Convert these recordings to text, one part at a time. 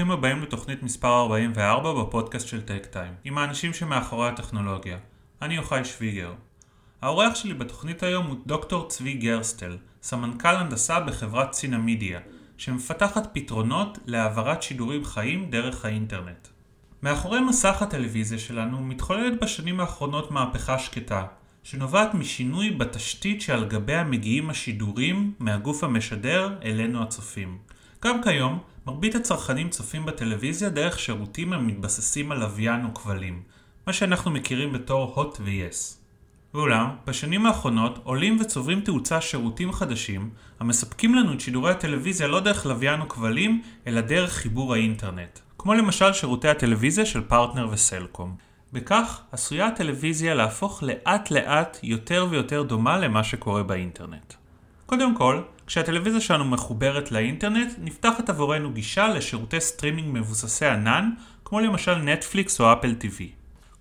שלום וברוכים הבאים לתוכנית מספר 44 בפודקאסט של טק טיים, עם האנשים שמאחורי הטכנולוגיה. אני יוחאי שוויגר. האורח שלי בתוכנית היום הוא דוקטור צבי גרסטל, סמנכ"ל הנדסה בחברת סינמידיה, שמפתחת פתרונות להעברת שידורים חיים דרך האינטרנט. מאחורי מסך הטלוויזיה שלנו מתחוללת בשנים האחרונות מהפכה שקטה, שנובעת משינוי בתשתית שעל גביה מגיעים השידורים מהגוף המשדר אלינו הצופים. גם כיום, מרבית הצרכנים צופים בטלוויזיה דרך שירותים המתבססים על לוויין או כבלים, מה שאנחנו מכירים בתור הוט ו-yes. ואולם, בשנים האחרונות עולים וצוברים תאוצה שירותים חדשים המספקים לנו את שידורי הטלוויזיה לא דרך לוויין או כבלים, אלא דרך חיבור האינטרנט, כמו למשל שירותי הטלוויזיה של פרטנר וסלקום. בכך עשויה הטלוויזיה להפוך לאט לאט יותר ויותר דומה למה שקורה באינטרנט. קודם כל, כשהטלוויזיה שלנו מחוברת לאינטרנט, נפתחת עבורנו גישה לשירותי סטרימינג מבוססי ענן, כמו למשל נטפליקס או אפל TV.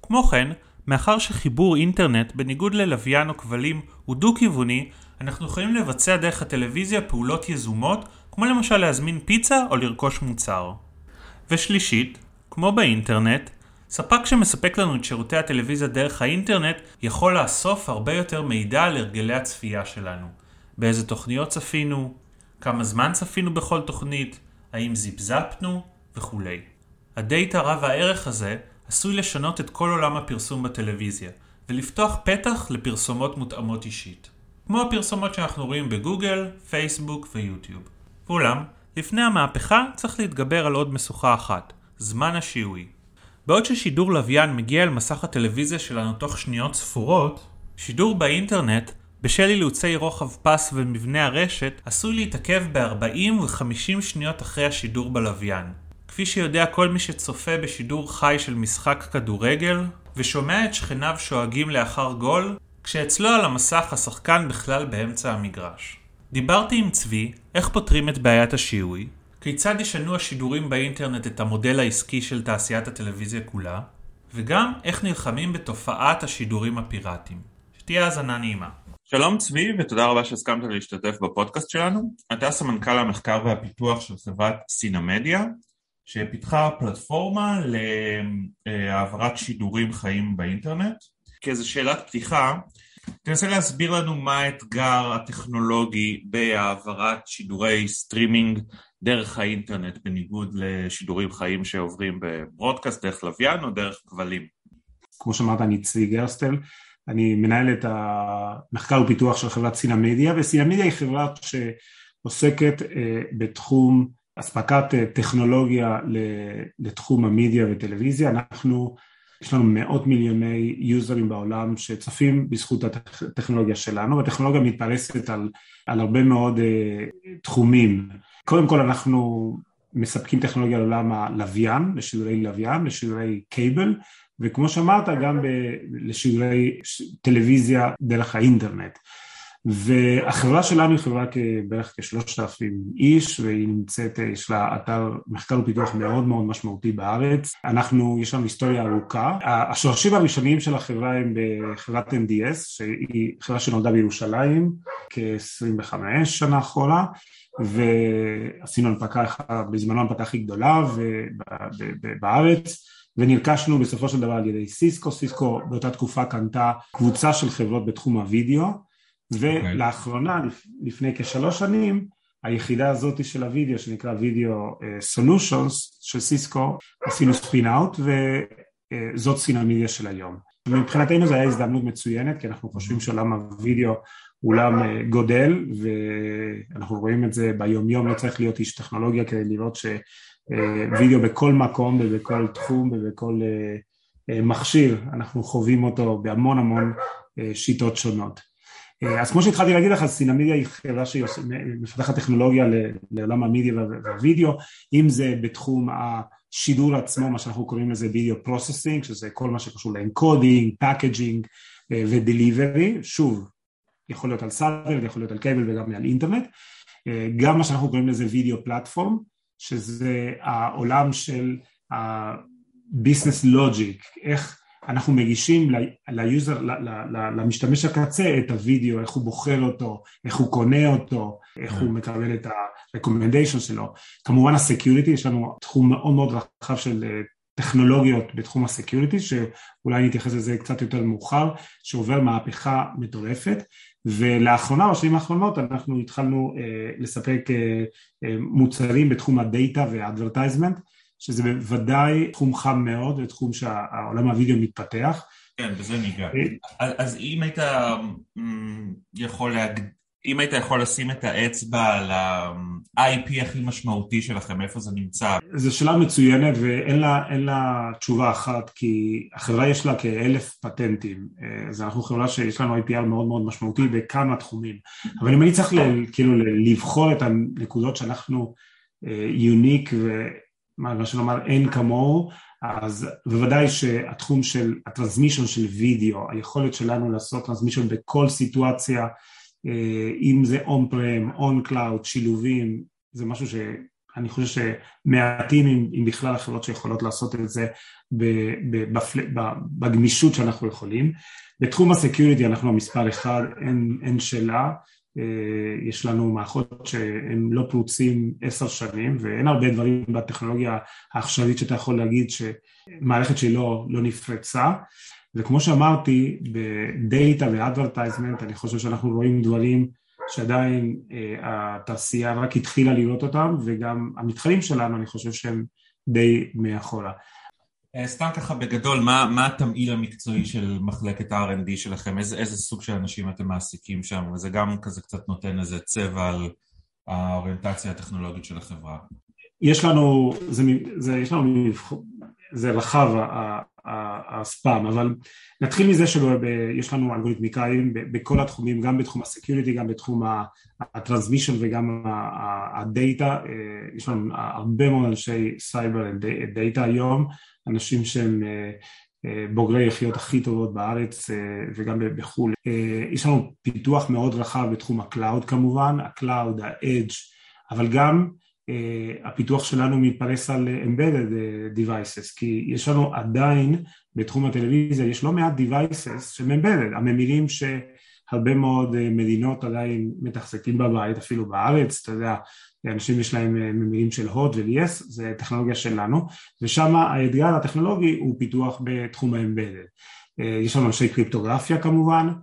כמו כן, מאחר שחיבור אינטרנט, בניגוד ללוויין או כבלים, הוא דו-כיווני, אנחנו יכולים לבצע דרך הטלוויזיה פעולות יזומות, כמו למשל להזמין פיצה או לרכוש מוצר. ושלישית, כמו באינטרנט, ספק שמספק לנו את שירותי הטלוויזיה דרך האינטרנט יכול לאסוף הרבה יותר מידע על הרגלי הצפייה שלנו. באיזה תוכניות צפינו, כמה זמן צפינו בכל תוכנית, האם זיפזפנו וכולי. הדאטה רב הערך הזה עשוי לשנות את כל עולם הפרסום בטלוויזיה, ולפתוח פתח לפרסומות מותאמות אישית. כמו הפרסומות שאנחנו רואים בגוגל, פייסבוק ויוטיוב. ואולם, לפני המהפכה צריך להתגבר על עוד משוכה אחת, זמן השיעוי. בעוד ששידור לוויין מגיע אל מסך הטלוויזיה שלנו תוך שניות ספורות, שידור באינטרנט, בשל אילוצי רוחב פס ומבנה הרשת, עשוי להתעכב ב-40 ו-50 שניות אחרי השידור בלוויין. כפי שיודע כל מי שצופה בשידור חי של משחק כדורגל, ושומע את שכניו שואגים לאחר גול, כשאצלו על המסך השחקן בכלל באמצע המגרש. דיברתי עם צבי איך פותרים את בעיית השיעוי, כיצד ישנו השידורים באינטרנט את המודל העסקי של תעשיית הטלוויזיה כולה, וגם איך נלחמים בתופעת השידורים הפיראטיים. שתהיה האזנה נעימה. שלום צבי ותודה רבה שהסכמת להשתתף בפודקאסט שלנו. אתה סמנכ"ל המחקר והפיתוח של חברת סינמדיה, שפיתחה פלטפורמה להעברת שידורים חיים באינטרנט. כאיזו שאלת פתיחה, תנסה להסביר לנו מה האתגר הטכנולוגי בהעברת שידורי סטרימינג דרך האינטרנט, בניגוד לשידורים חיים שעוברים ב broadcast דרך לוויין או דרך כבלים. כמו שאמרת, אני צבי גרסטל, אני מנהל את המחקר ופיתוח של חברת סינמדיה, וסינמדיה היא חברה שעוסקת אה, בתחום אספקת אה, טכנולוגיה לתחום המדיה וטלוויזיה. אנחנו, יש לנו מאות מיליוני יוזרים בעולם שצופים בזכות הטכנולוגיה שלנו, והטכנולוגיה מתפרסת על, על הרבה מאוד uh, תחומים. קודם כל אנחנו מספקים טכנולוגיה לעולם הלוויין, לשידורי לוויין, לשידורי קייבל, וכמו שאמרת גם ב- לשידורי טלוויזיה דרך האינטרנט. והחברה שלנו היא חברה בערך כשלושת אלפים איש והיא נמצאת, יש לה אתר מחקר ופיתוח מאוד מאוד משמעותי בארץ. אנחנו, יש לנו היסטוריה ארוכה. השורשים הראשונים של החברה הם בחברת MDS, שהיא חברה שנולדה בירושלים כ-25 שנה אחורה, ועשינו הנפקה, בזמנו הנפקה הכי גדולה בארץ. ונרכשנו בסופו של דבר על ידי סיסקו, סיסקו באותה תקופה קנתה קבוצה של חברות בתחום הוידאו ולאחרונה, לפני כשלוש שנים, היחידה הזאת של הוידאו שנקרא וידאו סולושונס של סיסקו, עשינו ספין אאוט וזאת סינמדיה של היום. מבחינתנו זו הייתה הזדמנות מצוינת כי אנחנו חושבים שעולם הוידאו הוא עולם גודל ואנחנו רואים את זה ביום יום, לא צריך להיות איש טכנולוגיה כדי לראות שוידאו בכל מקום ובכל תחום ובכל מכשיר, אנחנו חווים אותו בהמון המון שיטות שונות. אז כמו שהתחלתי להגיד לך, סינמדיה היא חברה שמפתחת טכנולוגיה לעולם המדיה והווידאו, אם זה בתחום השידור עצמו, מה שאנחנו קוראים לזה video processing, שזה כל מה שקשור ל encoding, packaging ו delivery, שוב, יכול להיות על satellite, יכול להיות על cable וגם על אינטרנט, גם מה שאנחנו קוראים לזה video platform, שזה העולם של ה business logic, איך אנחנו מגישים ל user, למשתמש הקצה את הוידאו, איך הוא בוחר אותו, איך הוא קונה אותו, איך הוא מקבל את ה-recommendation שלו. כמובן ה security, יש לנו תחום מאוד מאוד רחב של אה, טכנולוגיות בתחום ה security, שאולי נתייחס לזה קצת יותר מאוחר, שעובר מהפכה מטורפת. ולאחרונה, בשנים האחרונות, אנחנו התחלנו אה, לספק אה, אה, מוצרים בתחום הדאטה והאדברטייזמנט, שזה בוודאי תחום חם מאוד, ותחום שהעולם הווידאו מתפתח. כן, בזה ניגע. אה, אז אם היית יכול להגדיר... אם היית יכול לשים את האצבע על ה-IP הכי משמעותי שלכם, איפה זה נמצא? זו שאלה מצוינת ואין לה, לה תשובה אחת, כי החברה יש לה כאלף פטנטים, אה, אז אנחנו חברה שיש לנו IPR מאוד מאוד משמעותי בכמה תחומים, אבל אם אני צריך כאילו לבחור את הנקודות שאנחנו unique אה, ומה שנאמר אין כמוהו, אז בוודאי שהתחום של ה transmission של וידאו, היכולת שלנו לעשות transmission בכל סיטואציה אם זה on cloud, שילובים, זה משהו שאני חושב שמעטים אם, אם בכלל החברות שיכולות לעשות את זה בגמישות שאנחנו יכולים. בתחום ה security אנחנו המספר אחד, אין, אין שאלה, אה, יש לנו מערכות שהן לא פרוצים עשר שנים ואין הרבה דברים בטכנולוגיה העכשווית שאתה יכול להגיד שמערכת שלא לא נפרצה וכמו שאמרתי, ב data ו advertisement אני חושב שאנחנו רואים דברים שעדיין אה, התעשייה רק התחילה לראות אותם וגם המתחרים שלנו אני חושב שהם די מאחורה. אה, סתם ככה בגדול, מה, מה התמהיל המקצועי של מחלקת ה-R&D שלכם? איזה, איזה סוג של אנשים אתם מעסיקים שם? וזה גם כזה קצת נותן איזה צבע על האוריינטציה הטכנולוגית של החברה. יש לנו, זה, זה, יש לנו, זה רחב ה span, אבל נתחיל מזה שיש לנו אלגוריתמיקאים בכל התחומים, גם בתחום ה security, גם בתחום ה transmission וגם ה data, אה, יש לנו הרבה מאוד אנשי סייבר data היום, אנשים שהם אה, אה, בוגרי יחידות הכי טובות בארץ וגם בחו"ל. יש לנו פיתוח מאוד רחב בתחום ה cloud כמובן, ה cloud, ה edge, אבל גם הפיתוח שלנו מתפרס על embedded devices, כי יש לנו עדיין בתחום הטלוויזיה, יש לא מעט devices שהם embedded, הממירים שהרבה מאוד uh, מדינות עדיין מתחזקים בבית, אפילו בארץ, אתה יודע, אנשים יש להם ממירים של הוט ול-yes, זה טכנולוגיה שלנו, ושם האתגר הטכנולוגי הוא פיתוח בתחום ה-embedded. יש לנו אנשי קריפטוגרפיה כמובן, אה,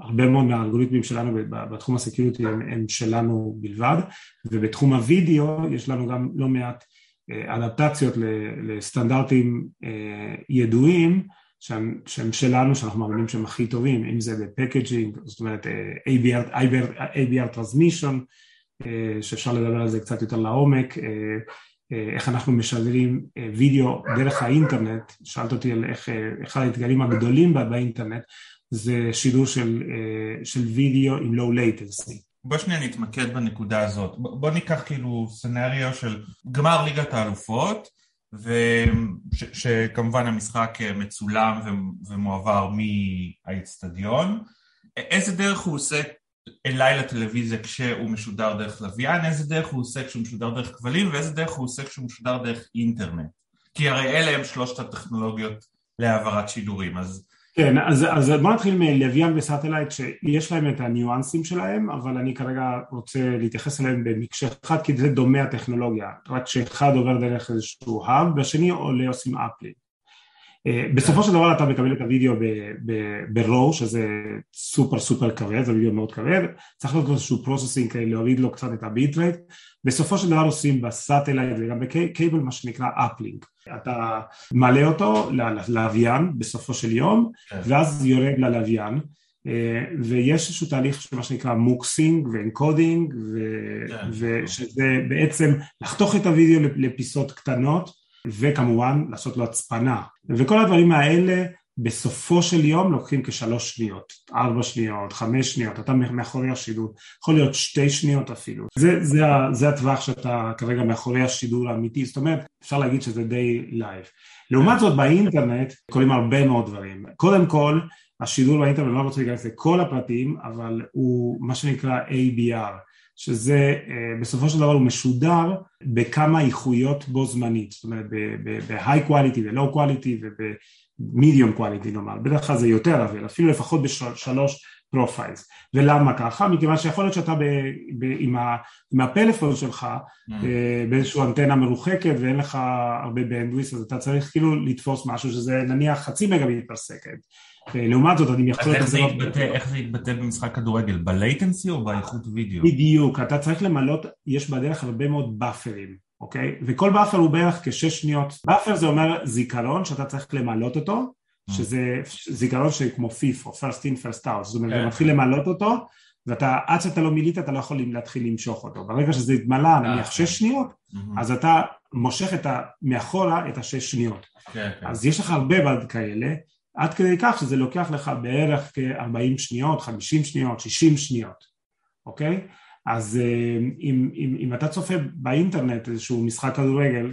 הרבה מאוד מהאלגוריתמים שלנו בתחום ה security הם, הם שלנו בלבד ובתחום הווידאו יש לנו גם לא מעט אה, אדפטציות לסטנדרטים אה, ידועים שהם, שהם שלנו שאנחנו מאמינים שהם הכי טובים אם זה ב packaging זאת אומרת ABR, ABR, ABR Transmission שאפשר לדבר על זה קצת יותר לעומק איך אנחנו משדרים וידאו דרך האינטרנט, שאלת אותי על איך אחד האתגרים הגדולים באינטרנט, זה שידור של, אה, של וידאו עם low latency. בוא שנייה נתמקד בנקודה הזאת. בוא ניקח כאילו סנאריו של גמר ליגת האלופות, ושכמובן המשחק מצולם ומועבר מהאיצטדיון. איזה דרך הוא עושה אליי לטלוויזיה כשהוא משודר דרך לוויין, איזה דרך הוא עושה כשהוא משודר דרך כבלים, ואיזה דרך הוא עושה כשהוא משודר דרך אינטרנט. כי הרי אלה הם שלושת הטכנולוגיות להעברת שידורים, אז כן, אז, אז בוא נתחיל מלוויין ו satellite שיש להם את הניואנסים שלהם, אבל אני כרגע רוצה להתייחס אליהם במקשה אחד, כי זה דומה הטכנולוגיה, רק שאחד עובר דרך איזשהו hub, והשני עולה עושים uplink. אה, בסופו של דבר אתה מקבל את הוידאו ב-RAW, שזה סופר סופר כבד, זה וידאו מאוד כבד, צריך לעשות איזשהו processing כדי להוריד לו קצת את ה bit rate, בסופו של דבר עושים ב satellite וגם ב cable מה שנקרא uplink. אתה מעלה אותו ללוויין בסופו של יום, כן. ואז יורד ללוויין, אה, ויש איזשהו תהליך שמה שנקרא muxing ו encoding, כן. ושזה בעצם לחתוך את הוידאו לפיסות קטנות, וכמובן לעשות לו הצפנה. וכל הדברים האלה בסופו של יום לוקחים כשלוש שניות, ארבע שניות, חמש שניות, אתה מאחורי השידור, יכול להיות שתי שניות אפילו. זה, זה, זה הטווח שאתה כרגע מאחורי השידור האמיתי, זאת אומרת אפשר להגיד שזה די לייב. לעומת זאת באינטרנט קוראים הרבה מאוד דברים. קודם כל השידור באינטרנט, אני לא רוצה להיכנס לכל הפרטים, אבל הוא מה שנקרא ABR, שזה בסופו של דבר הוא משודר בכמה איכויות בו זמנית, זאת אומרת ב-high quality ו-low quality וב-medium quality נאמר, בדרך כלל זה יותר אבל אפילו לפחות בשלוש profiles. ולמה ככה? מכיוון שיכול להיות שאתה ב, ב, עם, ה, עם הפלאפון שלך mm. באיזושהי אנטנה מרוחקת ואין לך הרבה bandwidth אז אתה צריך כאילו לתפוס משהו שזה נניח חצי מגה per second. לעומת זאת אני יכול... אז איך זה, יתבטא, איך זה יתבטא במשחק כדורגל? ב latency או באיכות וידאו? בדיוק, אתה צריך למלות, יש בדרך הרבה מאוד באפרים, אוקיי? וכל buffer הוא בערך כשש שניות. buffer זה אומר זיכרון שאתה צריך למלות אותו שזה זיכרון שכמו FIFO, first in first out, זאת אומרת, אתה כן. מתחיל למלות אותו ואתה, עד שאתה לא מילית אתה לא יכול להתחיל למשוך אותו, ברגע שזה התמלא אה, נניח שש כן. שניות, אז אתה מושך את ה, מאחורה את השש שניות, כן, אז יש לך הרבה בד כאלה, עד כדי כך שזה לוקח לך בערך כ-40 שניות, 50 שניות, 60 שניות, אוקיי? אז אה, אם, אם, אם אתה צופה באינטרנט איזשהו משחק כדורגל,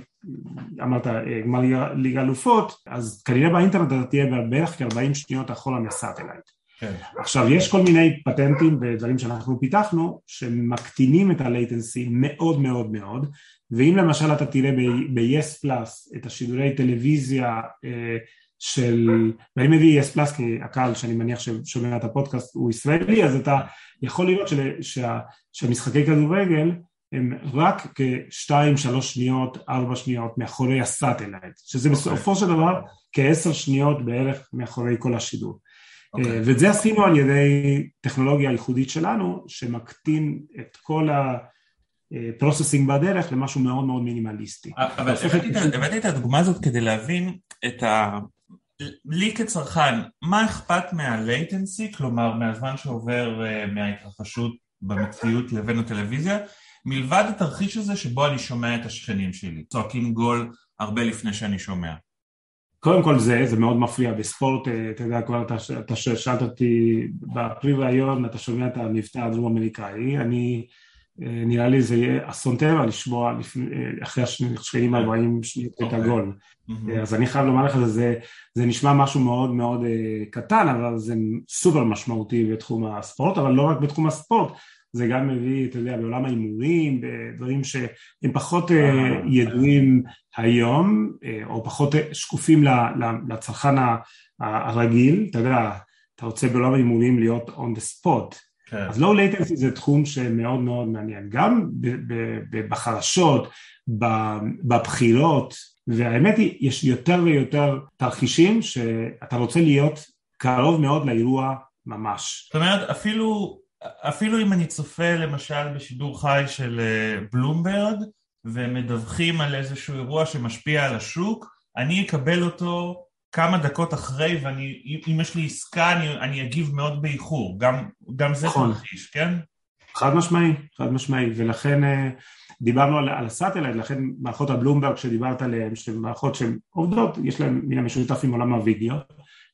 אמרת אה, גמר ליגה אלופות, אז כנראה באינטרנט אתה תהיה בערך כ-40 שניות אחורה מ satellite. כן. עכשיו יש כל מיני פטנטים ודברים שאנחנו פיתחנו שמקטינים את ה latency מאוד מאוד מאוד ואם למשל אתה תראה ב-yes plus את השידורי טלוויזיה אה, של, ואני מביא yes plus כי הקהל שאני מניח ששומע את הפודקאסט הוא ישראלי אז אתה יכול לראות של, שה, שהמשחקי כדורגל הם רק כשתיים, שלוש שניות, ארבע שניות מאחורי ה satellite, שזה okay. בסופו אוקיי. של דבר כעשר שניות בערך מאחורי כל השידור. Okay. אוקיי. ואת זה עשינו על ידי טכנולוגיה ייחודית שלנו, שמקטין את כל ה processing בדרך למשהו מאוד מאוד מינימליסטי. אבל הבאתי את הדוגמה הזאת כדי להבין את ה... לי כצרכן, מה אכפת מהלייטנסי, כלומר מהזמן שעובר אה, מההתרחשות במציאות לבין הטלוויזיה, מלבד התרחיש הזה שבו אני שומע את השכנים שלי, צועקים גול הרבה לפני שאני שומע. קודם כל זה, זה מאוד מפריע בספורט, אה, אתה יודע כבר, אתה, שאלת אותי בפרי ראיון, אתה שומע את המבטא הדרום אמריקאי, אני, נראה לי זה יהיה אסון טבע לשמוע אה, אחרי השכנים 40 שניות את. הגול. אז אני חייב לומר לך, זה, זה נשמע משהו מאוד מאוד קטן, אבל זה סופר משמעותי בתחום הספורט, אבל לא רק בתחום הספורט, זה גם מביא, אתה יודע, בעולם ההימורים, בדברים שהם פחות אה, אה, ידועים היום, אה, או פחות שקופים לצרכן הרגיל, אתה יודע, אתה רוצה בעולם ההימורים להיות on the spot. כן. אז low latency זה תחום שמאוד מאוד מעניין, גם בחרשות, בבחירות, והאמת היא, יש יותר ויותר תרחישים שאתה רוצה להיות קרוב מאוד לאירוע ממש. זאת אומרת, אפילו אפילו אם אני צופה למשל בשידור חי של אה, בלומברג ומדווחים על איזשהו אירוע שמשפיע על השוק, אני אקבל אותו כמה דקות אחרי ואם יש לי עסקה אני, אני אגיב מאוד באיחור, גם, גם זה נכון. תרחיש, כן? חד משמעי, חד משמעי, ולכן אה, דיברנו על, על ה satellite, לכן מערכות הבלומברג שדיברת עליהן, שהן מערכות שהן עובדות, יש להן מן המשותף עם עולם הווידאו,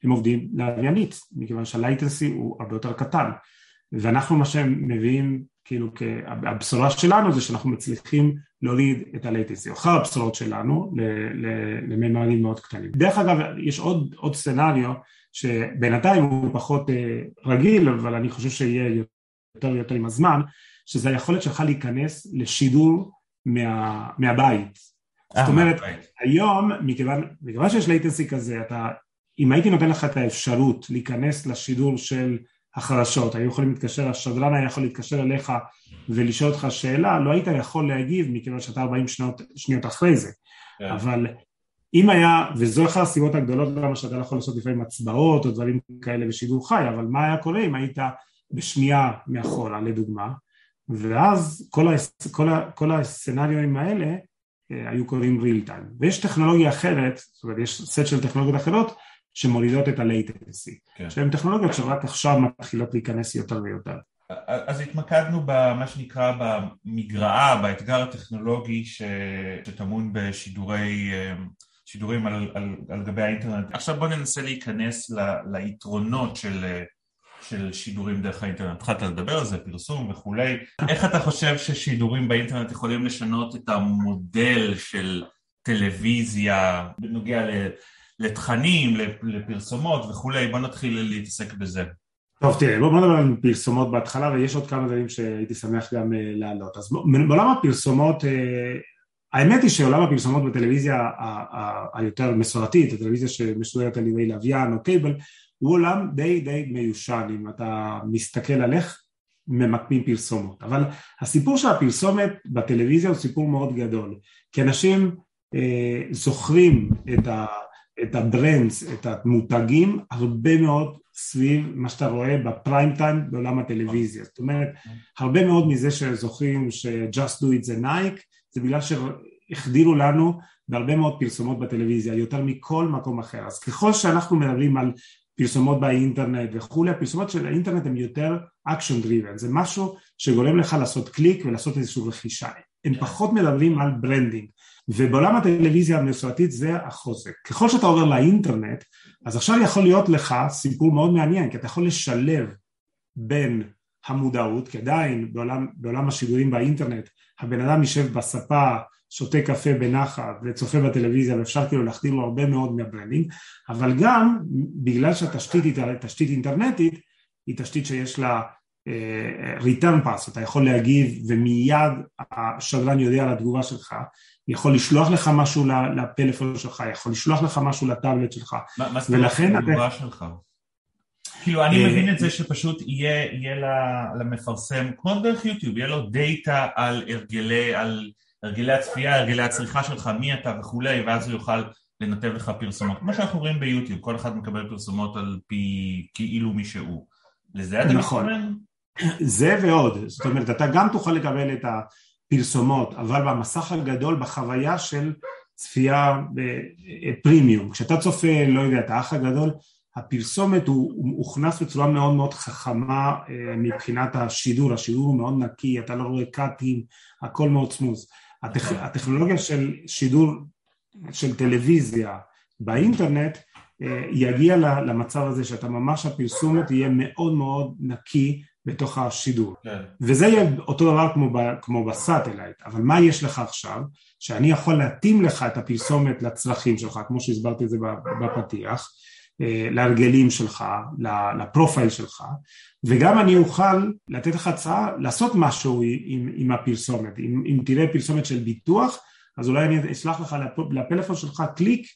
הם עובדים לוויינית, מכיוון שה latency הוא הרבה יותר קטן. ואנחנו מה שהם מביאים, כאילו, הבשורה שלנו זה שאנחנו מצליחים להוריד את ה latency, אחר הבשורות שלנו לממדים מאוד קטנים. דרך אגב, יש עוד, עוד scenario שבינתיים הוא פחות אה, רגיל, אבל אני חושב שיהיה יותר ויותר עם הזמן, שזה היכולת שלך להיכנס לשידור מה, מהבית. זאת אומרת, היום, מכיוון, מכיוון שיש latency כזה, אתה, אם הייתי נותן לך את האפשרות להיכנס לשידור של החדשות, היו יכולים להתקשר, השדרן היה יכול להתקשר אליך ולשאול אותך שאלה, לא היית יכול להגיב מכיוון שאתה 40 שניות, שניות אחרי זה, yeah. כן. אבל אם היה, וזו אחת הסיבות הגדולות למה שאתה לא יכול לעשות לפעמים הצבעות או דברים כאלה בשידור חי, אבל מה היה קורה אם היית בשנייה מאחורה לדוגמה, ואז כל, הס, כל, ה, כל הסצנריונים האלה אה, היו קוראים real time, ויש טכנולוגיה אחרת, זאת אומרת יש סט של טכנולוגיות אחרות שמורידות את ה-latency, כן. שהן טכנולוגיות שרק עכשיו מתחילות להיכנס יותר ויותר. אז התמקדנו במה שנקרא במגרעה, באתגר הטכנולוגי ש... שטמון בשידורי, שידורים על, על, על גבי האינטרנט. עכשיו בוא ננסה להיכנס ל, ליתרונות של, של שידורים דרך האינטרנט. התחלת לדבר על זה, פרסום וכולי. איך אתה חושב ששידורים באינטרנט יכולים לשנות את המודל של טלוויזיה בנוגע ל... לתכנים, לפרסומות וכולי, בוא נתחיל להתעסק בזה. טוב תראה בוא נדבר על פרסומות בהתחלה ויש עוד כמה דברים שהייתי שמח גם להעלות. אז בעולם הפרסומות האמת היא שעולם הפרסומות בטלוויזיה היותר מסורתית, הטלוויזיה שמשודרת על ידי לוויין או cable, הוא עולם די די מיושן אם אתה מסתכל על איך ממקמים פרסומות, אבל הסיפור של הפרסומת בטלוויזיה הוא סיפור מאוד גדול, כי אנשים אה, זוכרים את, ה, את ה brands, את המותגים, הרבה מאוד סביב מה שאתה רואה בפריים טיים בעולם הטלוויזיה, זאת אומרת הרבה מאוד מזה שזוכרים ש-just do it זה נייק זה בגלל שהחדירו לנו בהרבה מאוד פרסומות בטלוויזיה, יותר מכל מקום אחר. אז ככל שאנחנו מדברים על פרסומות באינטרנט וכולי, הפרסומות של האינטרנט הן יותר action driven, זה משהו שגורם לך לעשות קליק ולעשות איזושהי רכישה. הם כן. פחות מדברים על branding, ובעולם הטלוויזיה המסורתית זה החוזק. ככל שאתה עובר לאינטרנט, אז עכשיו יכול להיות לך סיפור מאוד מעניין, כי אתה יכול לשלב בין המודעות, כי עדיין בעולם, בעולם השידורים באינטרנט הבן אדם יישב בספה, שותה קפה בנחת וצופה בטלוויזיה ואפשר כאילו להחדיר לו הרבה מאוד מה branding, אבל גם בגלל שהתשתית היא תשתית אינטרנטית, היא תשתית שיש לה return path, אתה יכול להגיב ומיד השדרן יודע על התגובה שלך, יכול לשלוח לך משהו לפלאפון שלך, יכול לשלוח לך משהו לטאבלט שלך, מה זאת אומרת התגובה שלך? כאילו אני אה, מבין את זה שפשוט יהיה, יהיה למפרסם, כמו דרך יוטיוב, יהיה לו דאטה על הרגלי, על הרגלי הצפייה, הרגלי הצריכה שלך, מי אתה וכולי, ואז הוא יוכל לנתב לך פרסומות. כמו שאנחנו רואים ביוטיוב, כל אחד מקבל פרסומות על פי כאילו מי שהוא. לזה אתה נכון. מתכוון? זה ועוד, זאת אומרת אתה גם תוכל לקבל את הפרסומות, אבל במסך הגדול, בחוויה של צפייה בפרימיום, כשאתה צופה, לא יודע, את האח הגדול, הפרסומת הוא, הוא הוכנס בצורה מאוד מאוד חכמה אה, מבחינת השידור, השידור הוא מאוד נקי, אתה לא רואה קאטים, הכל מאוד smooth. הטכ, הטכנולוגיה של שידור של טלוויזיה באינטרנט אה, יגיע למצב הזה שאתה ממש הפרסומת תהיה מאוד מאוד נקי בתוך השידור. כן. וזה יהיה אותו דבר כמו, ב, כמו ב satellite, אבל מה יש לך עכשיו? שאני יכול להתאים לך את הפרסומת לצרכים שלך, כמו שהסברתי את זה בפתיח, אה, להרגלים שלך, לפרופייל שלך, וגם אני אוכל לתת לך הצעה לעשות משהו עם, עם הפרסומת. אם, אם תראה פרסומת של ביטוח, אז אולי אני אשלח לך לפלאפון שלך קליק,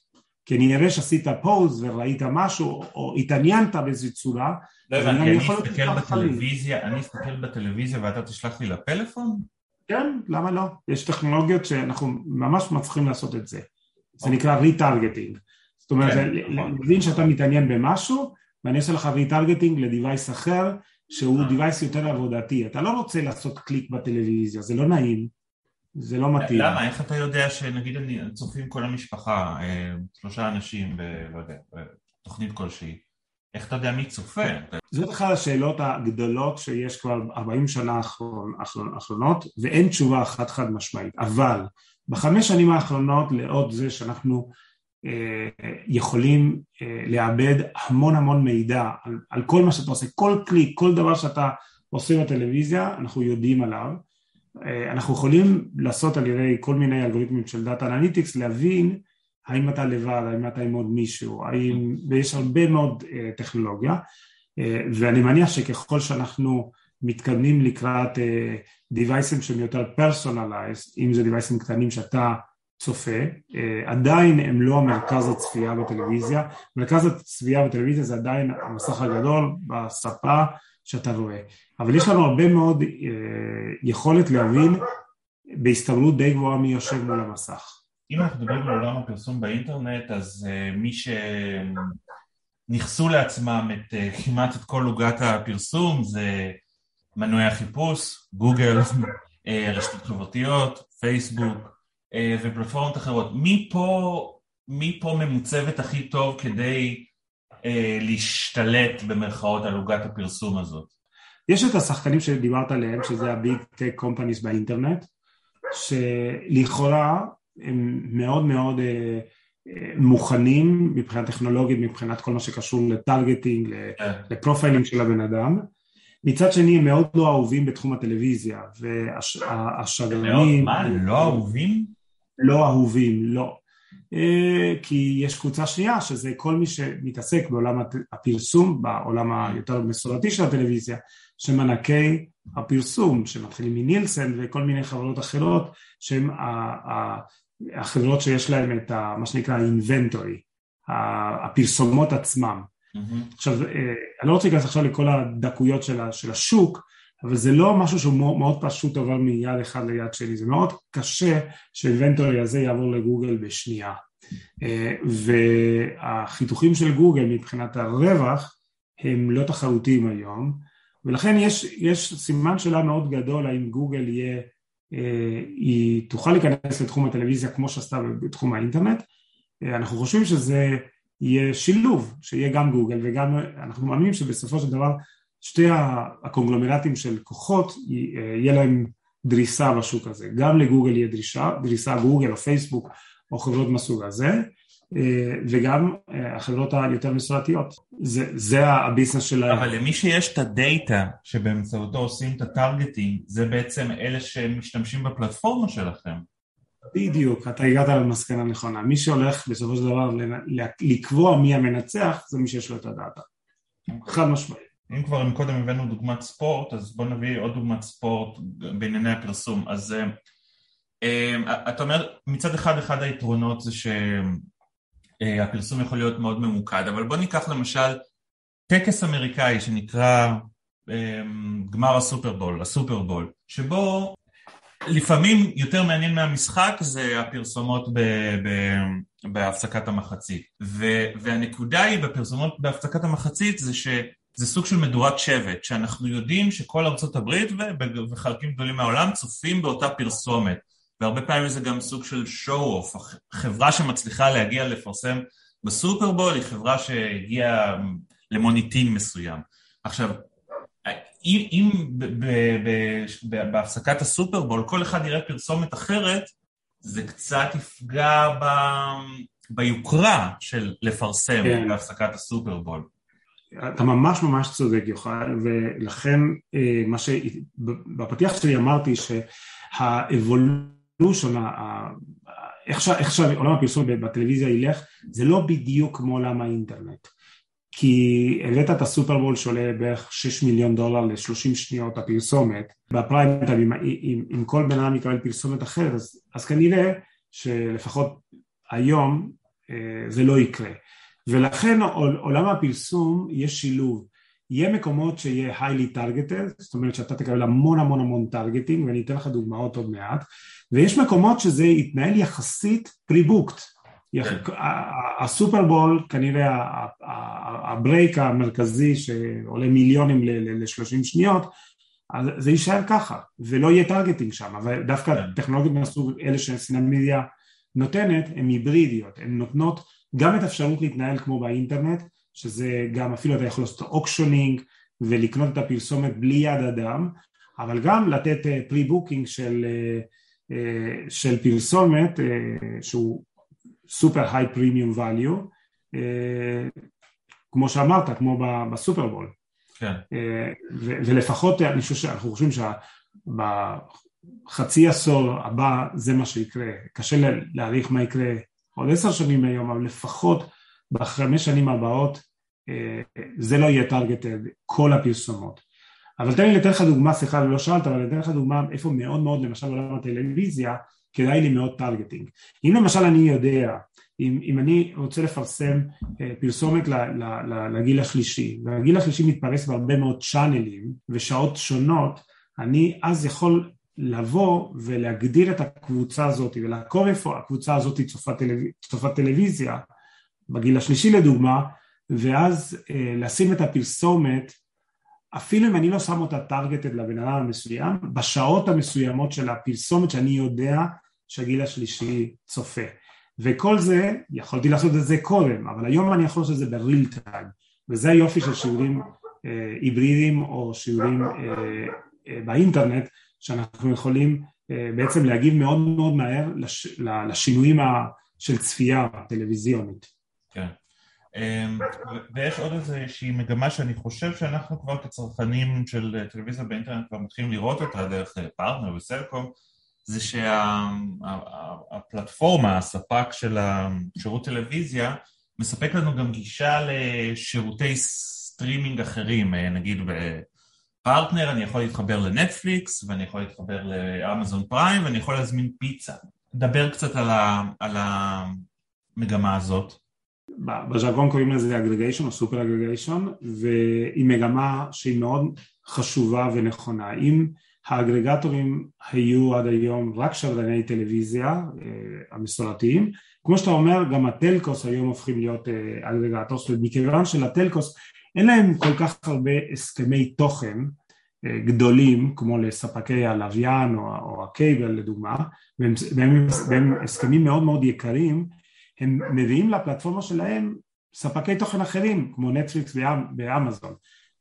כי אני אראה שעשית פוז וראית משהו, או התעניינת באיזו צורה. לא הבנתי, אני אסתכל בטלוויזיה, אני אסתכל בטלוויזיה ואתה תשלח לי לפלאפון? כן, למה לא? יש טכנולוגיות שאנחנו ממש מצליחים לעשות את זה. זה נקרא retargeting. זאת אומרת, כן, נכון. מבין שאתה מתעניין במשהו ואני אעשה לך retargeting ל device אחר שהוא device אה. יותר עבודתי, אתה לא רוצה לעשות קליק בטלוויזיה, זה לא נעים, זה לא מתאים. למה? איך אתה יודע שנגיד אני צופים כל המשפחה, אה, שלושה אנשים, לא יודע, בתוכנית כלשהי, איך אתה יודע מי צופה? זאת אחת השאלות הגדולות שיש כבר 40 שנה האחרונות ואין תשובה אחת חד משמעית, אבל בחמש שנים האחרונות לאור זה שאנחנו אה, יכולים אה, לעבד המון המון מידע על, על כל מה שאתה עושה, כל קליק, כל דבר שאתה עושה בטלוויזיה, אנחנו יודעים עליו. אה, אנחנו יכולים לעשות על ידי כל מיני אלגוריתמים של data analytics, להבין האם אתה לבד, האם אתה עם עוד מישהו, האם, ויש הרבה מאוד טכנולוגיה, ואני מניח שככל שאנחנו מתקדמים לקראת device ים שהם יותר personalized, אם זה device ים קטנים שאתה צופה, אה, עדיין הם לא המרכז הצפייה בטלוויזיה, מרכז הצפייה בטלוויזיה זה עדיין המסך הגדול בסלון שאתה רואה, אבל יש לנו הרבה מאוד אה, יכולת להבין בהסתברות די גבוהה מי יושב מול המסך. אם אנחנו מדברים על עולם הפרסום באינטרנט, אז אה, מי שניכסו לעצמם את, uh, כמעט את כל עוגת הפרסום זה מנועי החיפוש, גוגל, רשתות חברתיות, פייסבוק, אה, ופלטפורמות אחרות. מי פה, פה ממוצבת הכי טוב כדי אה, להשתלט במרכאות על עוגת הפרסום הזאת? יש את השחקנים שדיברת עליהם, שזה הביג טק קומפניס באינטרנט, שלכאורה הם מאוד מאוד אה, אה, מוכנים מבחינה טכנולוגית, מבחינת כל מה שקשור ל targeting, כן. ל profiling של הבן אדם. מצד שני הם מאוד לא אהובים בתחום הטלוויזיה, והשדרנים... מה? לא אהובים? לא אהובים, לא. כי יש קבוצה שנייה שזה כל מי שמתעסק בעולם הפרסום, בעולם היותר מסורתי של הטלוויזיה, שחקני הפרסום שמתחילים מנילסן וכל מיני חברות אחרות שהן החברות שיש להן את ה, מה שנקרא inventory, הפרסומות עצמם. Mm-hmm. עכשיו, אה, אני לא רוצה להיכנס עכשיו לכל הדקויות של, של השוק, אבל זה לא משהו שהוא מאוד, מאוד פשוט עובר מיד אחד ליד שני, זה מאוד קשה שהאינבנטורי הזה יעבור לגוגל בשנייה. אה, והחיתוכים של גוגל מבחינת הרווח הם לא תחרותיים היום, ולכן יש, יש סימן שאלה מאוד גדול האם גוגל יהיה, היא תוכל להיכנס לתחום הטלוויזיה כמו שעשתה בתחום האינטרנט, אה, אנחנו חושבים שזה יהיה שילוב, שיהיה גם גוגל וגם, אנחנו מאמינים שבסופו של דבר שתי הקונגלומרטים של כוחות יהיה להם דריסה בשוק הזה, גם לגוגל יהיה דרישה, דריסה גוגל או פייסבוק או חברות מסוג הזה. אה, וגם אה, החברות היותר מסורתיות, זה, זה הביזנס שלהם. אבל למי שיש את הדאטה שבאמצעותו עושים את הטרגטינג, זה בעצם אלה שמשתמשים בפלטפורמה שלכם. בדיוק, אתה הגעת למסקנה נכונה. מי שהולך בסופו של דבר לקבוע מי המנצח, זה מי שיש לו את הדאטה. חד משמעית. אם כבר קודם הבאנו דוגמת ספורט, אז בוא נביא עוד דוגמת ספורט בענייני הפרסום. אז אה, אתה אומר, מצד אחד, אחד היתרונות זה שהפרסום יכול להיות מאוד ממוקד, אבל בוא ניקח למשל טקס אמריקאי שנקרא אה, גמר הסופרבול, הסופרבול, שבו לפעמים יותר מעניין מהמשחק זה הפרסומות ב, ב, בהפסקת המחצית. ו, והנקודה היא בפרסומות בהפסקת המחצית זה שזה סוג של מדורת שבט, שאנחנו יודעים שכל ארצות הברית וחלקים גדולים מהעולם צופים באותה פרסומת. והרבה פעמים זה גם סוג של show-off, חברה שמצליחה להגיע לפרסם בסופרבול היא חברה שהגיעה למוניטין מסוים. עכשיו, אם, אם בהפסקת הסופרבול כל אחד יראה פרסומת אחרת, זה קצת יפגע ב, ביוקרה של לפרסם כן. בהפסקת הסופרבול. אתה ממש ממש צודק יוחאי, ולכן אה, מה שבפתיח שלי אמרתי שהאבולושן, איך שעולם הפרסום בטלוויזיה ילך, זה לא בדיוק כמו עולם האינטרנט. כי הבאת את הסופרבול שעולה בערך 6 מיליון דולר ל-30 שניות הפרסומת, בפריים טיים, אם, אם כל בן אדם יקבל פרסומת אחרת, אז, אז כנראה שלפחות היום אה, זה לא יקרה. ולכן עולם הפרסום יש שילוב. יהיה מקומות שיהיה highly targeted, זאת אומרת שאתה תקבל המון המון המון targeting, ואני אתן לך דוגמאות עוד מעט, ויש מקומות שזה יתנהל יחסית pre-booked, כן. הסופרבול כנראה ה break המרכזי שעולה מיליונים ל-30 שניות אז זה יישאר ככה ולא יהיה targeting שם אבל דווקא כן. טכנולוגיות מהסוג אלה שסינמדיה נותנת הן היברידיות הן נותנות גם את האפשרות להתנהל כמו באינטרנט שזה גם אפילו אתה יכול לעשות auctioning ולקנות את הפרסומת בלי יד אדם אבל גם לתת pre אה, booking של, אה, אה, של פרסומת שהוא super high premium value, כמו שאמרת, כמו בסופרבול. כן. אה, ולפחות אני חושב שאנחנו חושבים שבחצי עשור הבא זה מה שיקרה, קשה להעריך מה יקרה עוד עשר שנים מהיום, אבל לפחות בחמש שנים הבאות אה, זה לא יהיה targeted, כל הפרסומות. אבל תן לי לתת לך דוגמה, סליחה, לא שאלת, אבל אני אתן לך דוגמה איפה מאוד מאוד, למשל בעולם הטלוויזיה, כדאי לי מאוד targeting. אם למשל אני יודע, אם, אם אני רוצה לפרסם אה, פרסומת ל, ל, ל, לגיל השלישי, והגיל השלישי מתפרס בהרבה מאוד channel ים ושעות שונות, אני אז יכול לבוא ולהגדיר את הקבוצה הזאת ולעקוב איפה הקבוצה הזאת צופה, טלו, צופה טלוויזיה, בגיל השלישי לדוגמה, ואז אה, לשים את הפרסומת אפילו אם אני לא שם אותה טרגטד לבן אדם המסוים, בשעות המסוימות של הפרסומת שאני יודע שהגיל השלישי צופה. וכל זה, יכולתי לעשות את זה קודם, אבל היום אני יכול לעשות את זה בריל טיים, וזה היופי של שיעורים אה, היברידיים או שיעורים אה, אה, באינטרנט, שאנחנו יכולים אה, בעצם להגיב מאוד מאוד מהר לש, לשינויים ה, של צפייה טלוויזיונית. כן. אמ, ויש עוד איזושהי מגמה שאני חושב שאנחנו כבר כצרכנים של טלוויזיה באינטרנט כבר מתחילים לראות אותה דרך פרטנר וסלקום זה שהפלטפורמה, הספק של השירות טלוויזיה, מספק לנו גם גישה לשירותי סטרימינג אחרים, נגיד בפרטנר אני יכול להתחבר לנטפליקס ואני יכול להתחבר לאמזון פריים ואני יכול להזמין פיצה. דבר קצת על, ה, על המגמה הזאת. בז'רגון קוראים לזה aggregation או super aggregation והיא מגמה שהיא מאוד חשובה ונכונה. אם ה aggregator ים היו עד היום רק שדרני טלוויזיה אה, המסורתיים, כמו שאתה אומר גם ה telcos היום הופכים להיות אה, aggregators ומכיוון של telcos אין להם כל כך הרבה הסכמי תוכן אה, גדולים כמו לספקי הלוויין או, או ה cable לדוגמה והם, והם, והם הסכמים מאוד מאוד יקרים הם מביאים לפלטפורמה שלהם ספקי תוכן אחרים כמו נטפליקס ואמזון.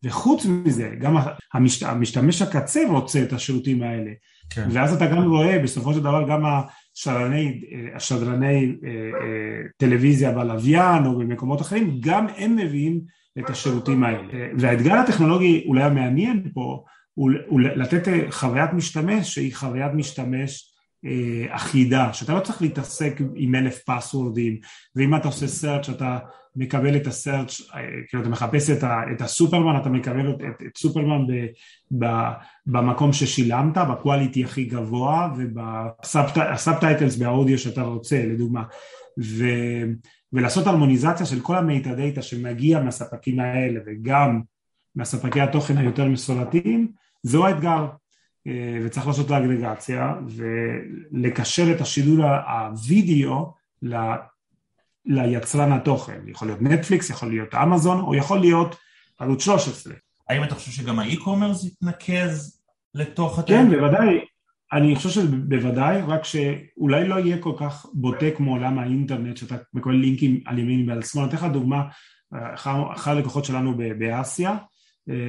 וחוץ מזה גם המשת, המשתמש הקצה רוצה את השירותים האלה. כן. ואז אתה גם רואה בסופו של דבר גם השדרני, השדרני אה, אה, טלוויזיה בלוויין או במקומות אחרים גם הם מביאים את השירותים האלה. והאתגר הטכנולוגי אולי המעניין פה הוא, הוא לתת חוויית משתמש שהיא חוויית משתמש אה, אחידה, שאתה לא צריך להתעסק עם אלף פסוורדים ואם אתה עושה search אתה מקבל את הסרצ' אה, כאילו אתה מחפש את, ה, את הסופרמן אתה מקבל את, את סופרמן ב, ב, במקום ששילמת ב quality הכי גבוה וב subtitles ב audio שאתה רוצה לדוגמה. ו, ולעשות הרמוניזציה של כל ה metadata שמגיע מהספקים האלה וגם מהספקי התוכן היותר מסורתיים זהו האתגר. אה, וצריך לעשות את האגרגציה ולקשר את השידור הווידאו ל, ליצרן התוכן, יכול להיות נטפליקס, יכול להיות אמזון או יכול להיות ערוץ 13. האם אתה חושב שגם האי-קומרס יתנקז לתוך התוכן? כן, בוודאי. אני חושב שבוודאי, רק שאולי לא יהיה כל כך בוטה כמו עולם האינטרנט, שאתה מקבל לינקים על ימין ועל שמאל. אני אתן לך דוגמה, אחד הלקוחות שלנו באסיה, אה,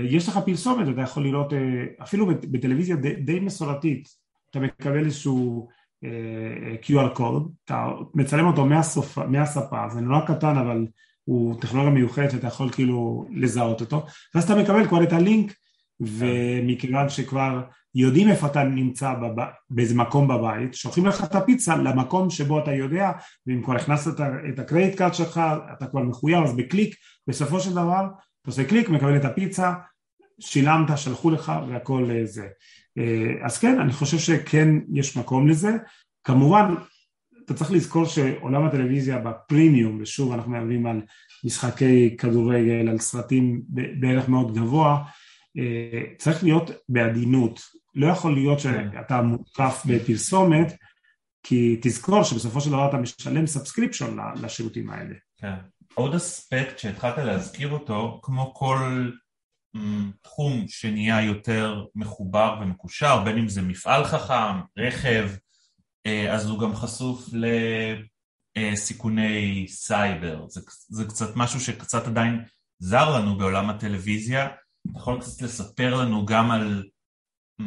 יש לך פרסומת, אתה יכול לראות, אה, אפילו בטלוויזיה די, מסורתית, אתה מקבל איזשהו אה, QR קוד, אתה מצלם אותו מהסופ, מהספה, זה נורא קטן אבל הוא טכנולוגיה מיוחדת שאתה יכול כאילו לזהות אותו, ואז אתה מקבל כבר את הלינק ומכיוון שכבר יודעים איפה אתה נמצא בב... באיזה מקום בבית, שולחים לך את הפיצה למקום שבו אתה יודע, ואם כבר הכנסת את ה credit card שלך, אתה כבר מחויב, אז בקליק, בסופו של דבר אתה עושה קליק, מקבל את הפיצה, שילמת, שלחו לך והכל אה, זה. אה, אז כן, אני חושב שכן יש מקום לזה. כמובן, אתה צריך לזכור שעולם הטלוויזיה בפרימיום, ושוב אנחנו מדברים על משחקי כדורגל, על סרטים בערך מאוד גבוה, אה, צריך להיות בעדינות. לא יכול להיות כן. שאתה מותקף בפרסומת, כי תזכור שבסופו של דבר אתה משלם סאבסקריפשון לשירותים האלה. כן. עוד אספקט שהתחלת להזכיר אותו, כמו כל mm, תחום שנהיה יותר מחובר ומקושר, בין אם זה מפעל חכם, רכב, אה, אז הוא גם חשוף לסיכוני סייבר. זה, זה קצת משהו שקצת עדיין זר לנו בעולם הטלוויזיה. אתה יכול קצת לספר לנו גם על אמ,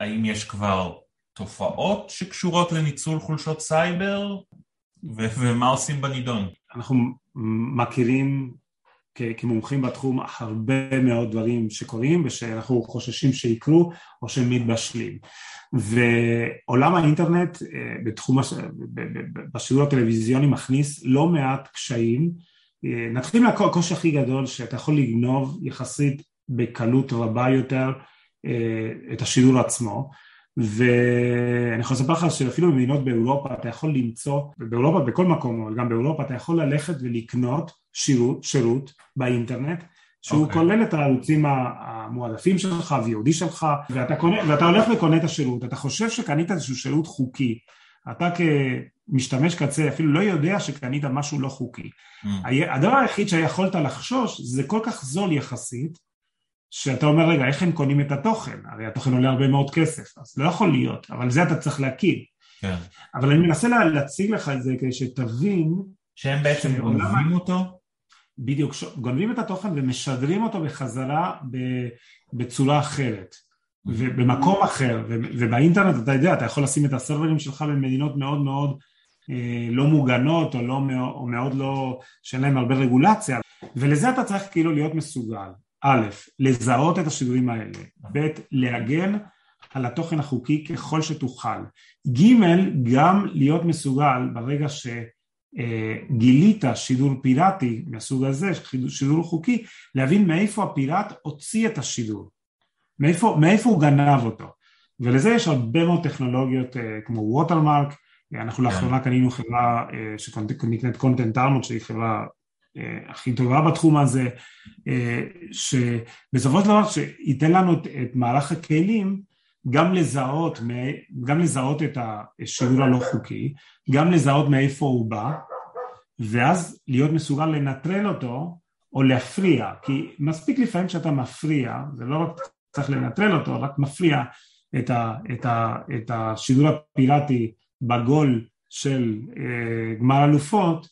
האם יש כבר תופעות שקשורות לניצול חולשות סייבר, ו- ומה עושים בנידון? אנחנו מכירים כמומחים בתחום הרבה מאוד דברים שקורים ושאנחנו חוששים שיקרו או שהם מתבשלים ועולם האינטרנט אה, בתחום, בשידור הטלוויזיוני מכניס לא מעט קשיים. אה, נתחיל מהקושי הכי גדול שאתה יכול לגנוב יחסית בקלות רבה יותר אה, את השידור עצמו ואני יכול לספר לך שאפילו במדינות באירופה אתה יכול למצוא, באירופה בכל מקום, אבל גם באירופה אתה יכול ללכת ולקנות שירות, שירות באינטרנט שהוא okay. אוקיי. כולל את הערוצים המועדפים שלך, VOD שלך, ואתה, קונה, ואתה הולך וקונה את השירות, אתה חושב שקנית איזשהו שירות חוקי, אתה כמשתמש קצה אפילו לא יודע שקנית משהו לא חוקי. Mm. הדבר היחיד שיכולת לחשוש זה כל כך זול יחסית, שאתה אומר רגע איך הם קונים את התוכן, הרי התוכן עולה הרבה מאוד כסף, אז לא יכול להיות, אבל זה אתה צריך להכיר. כן. אבל אני מנסה להציג לך את זה כדי שתבין שהם בעצם גונבים אותו? בדיוק, גונבים את התוכן ומשדרים אותו בחזרה בצורה אחרת ובמקום אחר ובאינטרנט אתה יודע אתה יכול לשים את הסרברים שלך במדינות מאוד מאוד אה, לא מוגנות או, לא, או מאוד לא שאין להם הרבה רגולציה ולזה אתה צריך כאילו להיות מסוגל א', לזהות את השידורים האלה, ב', להגן על התוכן החוקי ככל שתוכל. ג' גם להיות מסוגל ברגע שגילית שידור פיראטי מהסוג הזה, שידור חוקי, להבין מאיפה הפיראט הוציא את השידור, מאיפה, מאיפה הוא גנב אותו. ולזה יש הרבה מאוד טכנולוגיות כמו ווטרמרק, אנחנו כן. לאחרונה קנינו חברה שנקראת קונטנט ארמוט שהיא חברה הכי טובה בתחום הזה, שבסופו של דבר שייתן לנו את, את מערך הכלים גם לזהות, גם לזהות את השיעור הלא חוקי, גם לזהות מאיפה הוא בא, ואז להיות מסוגל לנטרל אותו או להפריע, כי מספיק לפעמים שאתה מפריע, זה לא רק צריך לנטרל אותו, רק מפריע את, ה, את, ה, את השידור הפיראטי בגול של אה, גמר אלופות,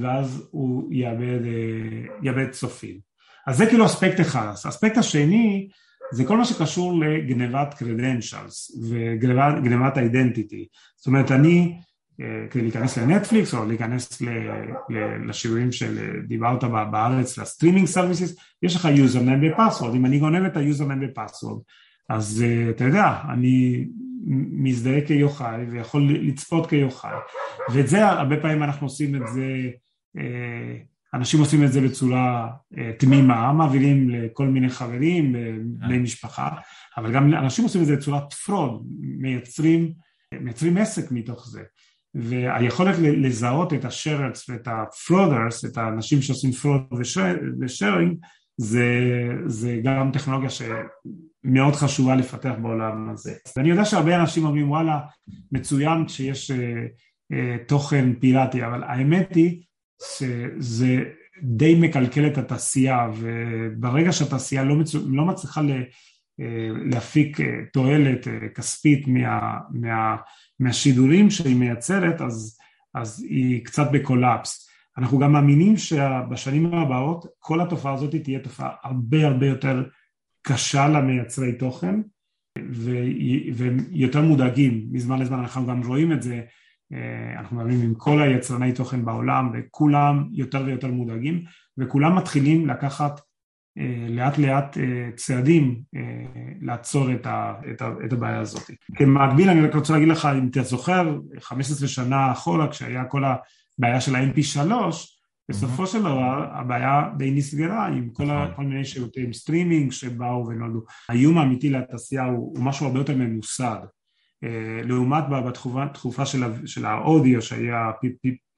ואז הוא יאבד, אה, יאבד צופים. אז זה כאילו אספקט אחד. האספקט השני זה כל מה שקשור לגנבת credentials וגנבת identity. זאת אומרת, אני, אה, כדי להיכנס לנטפליקס או להיכנס לשירותים שדיברת בארץ, ל streaming services, יש לך username ו password. אם אני גונב את ה username ו password, אז אה, אתה יודע, אני מזדהה כיוחאי ויכול לצפות כיוחאי. ואת זה, הרבה פעמים אנחנו עושים את זה אה, אנשים עושים את זה בצורה אה, תמימה, מעבירים לכל מיני חברים, בני משפחה, אבל גם אנשים עושים את זה בצורת fraud, מייצרים, מייצרים עסק מתוך זה. והיכולת לזהות את ה sharers ואת ה frauders, את האנשים שעושים fraud ו sharing, זה, זה גם טכנולוגיה שמאוד חשובה לפתח בעולם הזה. ואני יודע שהרבה אנשים אומרים וואלה מצוין שיש אה, אה, תוכן פיראטי, אבל האמת היא שזה די מקלקל את התעשייה וברגע שהתעשייה לא, מצו, לא מצליחה ל, אה, להפיק אה, תועלת אה, כספית מה, מה, מהשידורים שהיא מייצרת אז, אז היא קצת בקולאפס. אנחנו גם מאמינים שבשנים הבאות כל התופעה הזאת תהיה תופעה הרבה הרבה יותר קשה למייצרי תוכן ויותר מודאגים מזמן לזמן אנחנו גם רואים את זה אנחנו מדברים עם כל היצרני תוכן בעולם וכולם יותר ויותר מודאגים וכולם מתחילים לקחת אה, לאט לאט אה, צעדים לעצור את, ה, את, ה, את הבעיה הזאת. במקביל אני רק רוצה להגיד לך אם אתה זוכר 15 שנה אחורה כשהיה כל הבעיה של ה-MP3 בסופו של דבר הבעיה די נסגרה עם כל, נכון. כל מיני שירותי סטרימינג שבאו ונולדו. האיום האמיתי לתעשייה הוא, הוא משהו הרבה יותר ממוסד אה, לעומת בתקופה של, של האודיו שהיה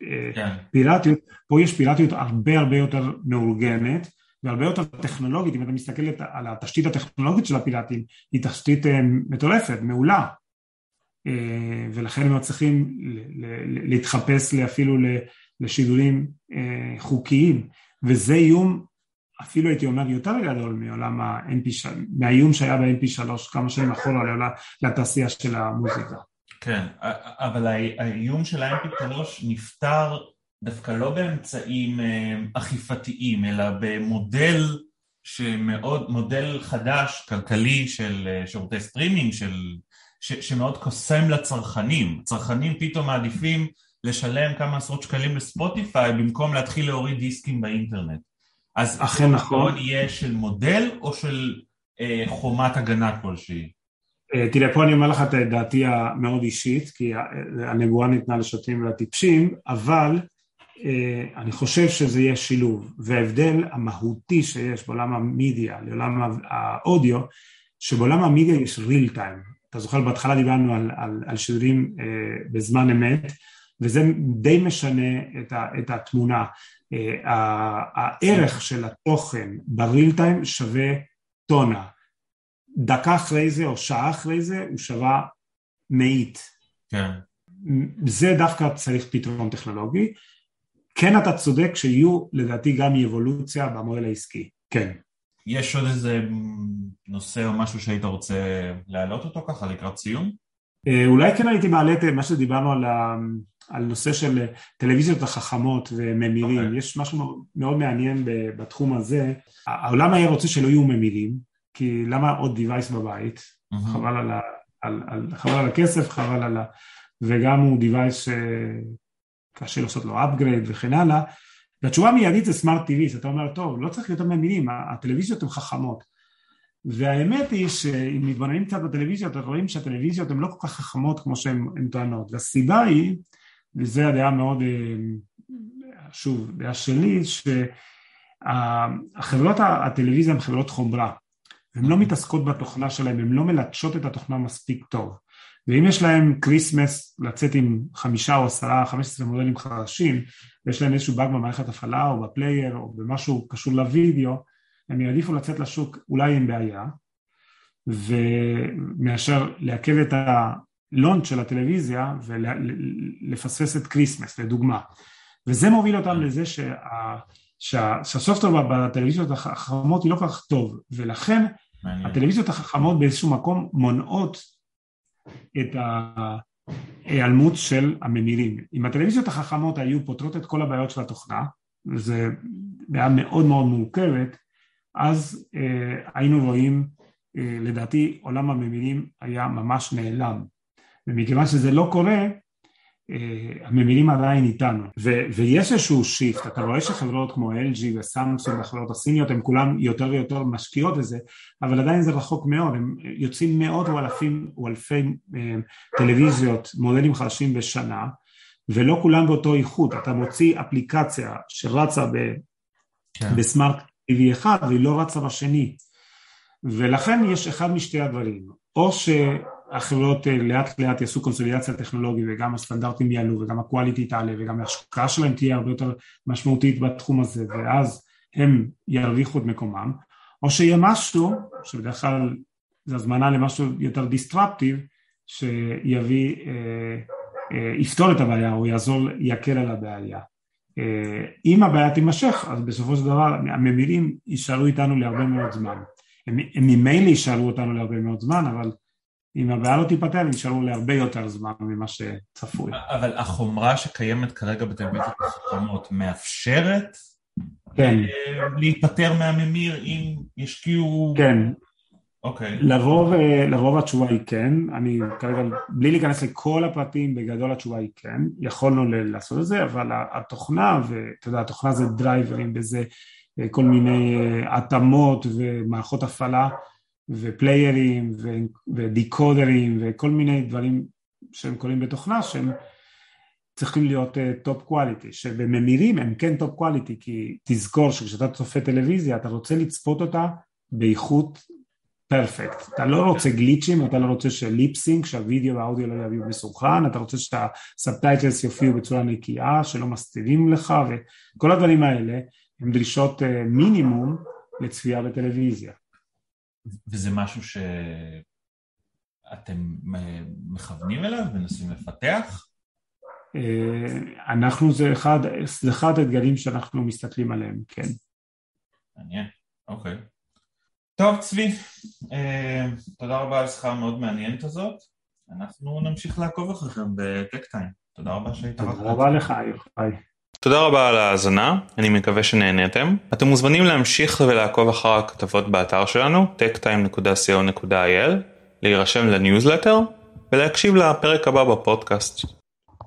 אה, כן. פיראטיות, פה יש פיראטיות הרבה הרבה יותר מאורגנת והרבה יותר טכנולוגית, אם אתה מסתכל על התשתית הטכנולוגית של הפיראטים, היא תשתית אה, מטורפת, מעולה. ולכן הם צריכים להתחפש אפילו לשידורים חוקיים. וזה איום אפילו הייתי אומר יותר גדול מעולם ה-MP3, מהאיום שהיה ב-MP3 כמה שנים אחורה לתעשייה של המוזיקה. כן, אבל האיום של ה-MP3 נפתר דווקא לא באמצעים אה, אכיפתיים, אלא במודל שמאוד, מודל חדש, כלכלי של אה, שירותי סטרימינג, של, ש, שמאוד קוסם לצרכנים. צרכנים פתאום מעדיפים לשלם כמה עשרות שקלים לספוטיפיי במקום להתחיל להוריד דיסקים באינטרנט. אז אכן נכון. יהיה של מודל או של אה, חומת הגנה כלשהי? אה, תראה, פה אני אומר לך את דעתי המאוד אישית, כי הנבואה ניתנה לשוטים ולטיפשים, אבל אה, אני חושב שזה יהיה שילוב, וההבדל המהותי שיש בעולם המדיה לעולם האודיו, שבעולם המדיה יש real time. אתה זוכר, בהתחלה דיברנו על, על, על שידורים אה, בזמן אמת, וזה די משנה את, ה, את התמונה. אה, הערך של התוכן בריל טיים שווה טונה. דקה אחרי זה או שעה אחרי זה הוא שווה מאית. כן. זה דווקא צריך פתרון טכנולוגי. כן אתה צודק שיהיו לדעתי גם אבולוציה במודל העסקי, כן. יש עוד איזה נושא או משהו שהיית רוצה להעלות אותו ככה לקראת סיום? אה, אולי כן הייתי מעלה את מה שדיברנו על על נושא של טלוויזיות החכמות וממירים, okay. אוקיי. יש משהו מאוד מעניין בתחום הזה, העולם היה רוצה שלא יהיו ממירים, כי למה עוד device בבית, mm-hmm. חבל, על ה, על, על, חבל על הכסף, חבל על ה... וגם הוא device שקשה לעשות לו upgrade וכן הלאה, והתשובה המיידית זה סמארט TV, אתה אומר, טוב, לא צריך יותר ממירים, הטלוויזיות הן חכמות. והאמת היא שאם מתבוננים קצת בטלוויזיות, אנחנו רואים שהטלוויזיות הן לא כל כך חכמות כמו שהן טוענות, והסיבה היא, וזו הדעה מאוד, אה, שוב, דעה שלי, שהחברות הטלוויזיה הן חברות חומרה, הן לא מתעסקות בתוכנה שלהן, הן לא מלטשות את התוכנה מספיק טוב. ואם יש להם Christmas לצאת עם חמישה או עשרה, חמש עשרה מודלים חדשים, ויש להם איזשהו באג במערכת הפעלה או ב player או במשהו קשור לוידאו, הם יעדיפו לצאת לשוק אולי עם בעיה, ומאשר לעכב את ה launch של הטלוויזיה ולפספס את Christmas, לדוגמה. וזה מוביל אותם לזה שה... שה... שה software בטלוויזיות החכמות היא לא כל כך טוב, ולכן מעניין. הטלוויזיות החכמות באיזשהו מקום מונעות את ההיעלמות של הממירים. אם הטלוויזיות החכמות היו פותרות את כל הבעיות של התוכנה, וזו בעיה מאוד מאוד מורכבת, אז אה, היינו רואים, אה, לדעתי עולם הממירים היה ממש נעלם. ומכיוון שזה לא קורה, אה, הממירים עדיין איתנו, ו- ויש איזשהו שיפט, אתה רואה שחברות כמו LG וסמסונג והחברות הסיניות הן כולן יותר ויותר משקיעות בזה, אבל עדיין זה רחוק מאוד, הם יוצאים מאות או אלפים או אלפי אה, טלוויזיות, מודלים חדשים בשנה, ולא כולם באותו איכות, אתה מוציא אפליקציה שרצה ב- כן. בסמארט TV אחד והיא לא רצה בשני, ולכן יש אחד משתי הדברים, או ש... החברות אה, לאט לאט יעשו קונסולידציה טכנולוגית וגם הסטנדרטים יעלו וגם הקואליטי תעלה וגם ההשקעה שלהם תהיה הרבה יותר משמעותית בתחום הזה ואז הם ירוויחו את מקומם. או שיהיה משהו שבדרך כלל זה הזמנה למשהו יותר דיסטרפטיב שיביא, אה, אה, יפתור את הבעיה או יעזור, יקל על הבעיה. אה, אם הבעיה תימשך אז בסופו של דבר הממירים יישארו איתנו להרבה מאוד זמן. הם, ממילא יישארו אותנו להרבה מאוד זמן אבל אם הבעיה לא תיפתר, נשארו להרבה יותר זמן ממה שצפוי. אבל החומרה שקיימת כרגע בטלוויזיות החכמות מאפשרת כן. אה, להיפטר מהממיר אם ישקיעו... כן. אוקיי. לרוב, אה, לרוב התשובה היא כן, אני כרגע, בלי להיכנס לכל הפרטים, בגדול התשובה היא כן, יכולנו לעשות את זה, אבל התוכנה, ואתה יודע, התוכנה זה דרייברים וזה אה, כל מיני התאמות ומערכות הפעלה, ופליירים ודיקודרים וכל מיני דברים שהם קוראים בתוכנה שהם צריכים להיות top אה, quality, שבממירים הם כן top quality כי תזכור שכשאתה צופה טלוויזיה אתה רוצה לצפות אותה באיכות perfect, אתה לא רוצה גליצ'ים, אתה לא רוצה ש lip sync, שהווידאו והאודיו לא יהיו מסונכרנים, אתה רוצה שה subtitles יופיעו בצורה נקייה, שלא מסתירים לך וכל הדברים האלה הם דרישות אה, מינימום לצפייה בטלוויזיה. וזה משהו שאתם מכוונים אליו, מנסים לפתח? אנחנו, זה אחד, זה אחד האתגרים שאנחנו מסתכלים עליהם, כן. מעניין, אוקיי. טוב, צבי, אה, תודה רבה על השיחה המאוד מעניינת הזאת. אנחנו נמשיך לעקוב אחריכם ב TechTime. תודה רבה שהיית. תודה רבה לך, יוחאי. תודה רבה על ההאזנה, אני מקווה שנהניתם. אתם מוזמנים להמשיך ולעקוב אחר הכתבות באתר שלנו, techtime.co.il, להירשם לניוזלטר ולהקשיב לפרק הבא בפודקאסט.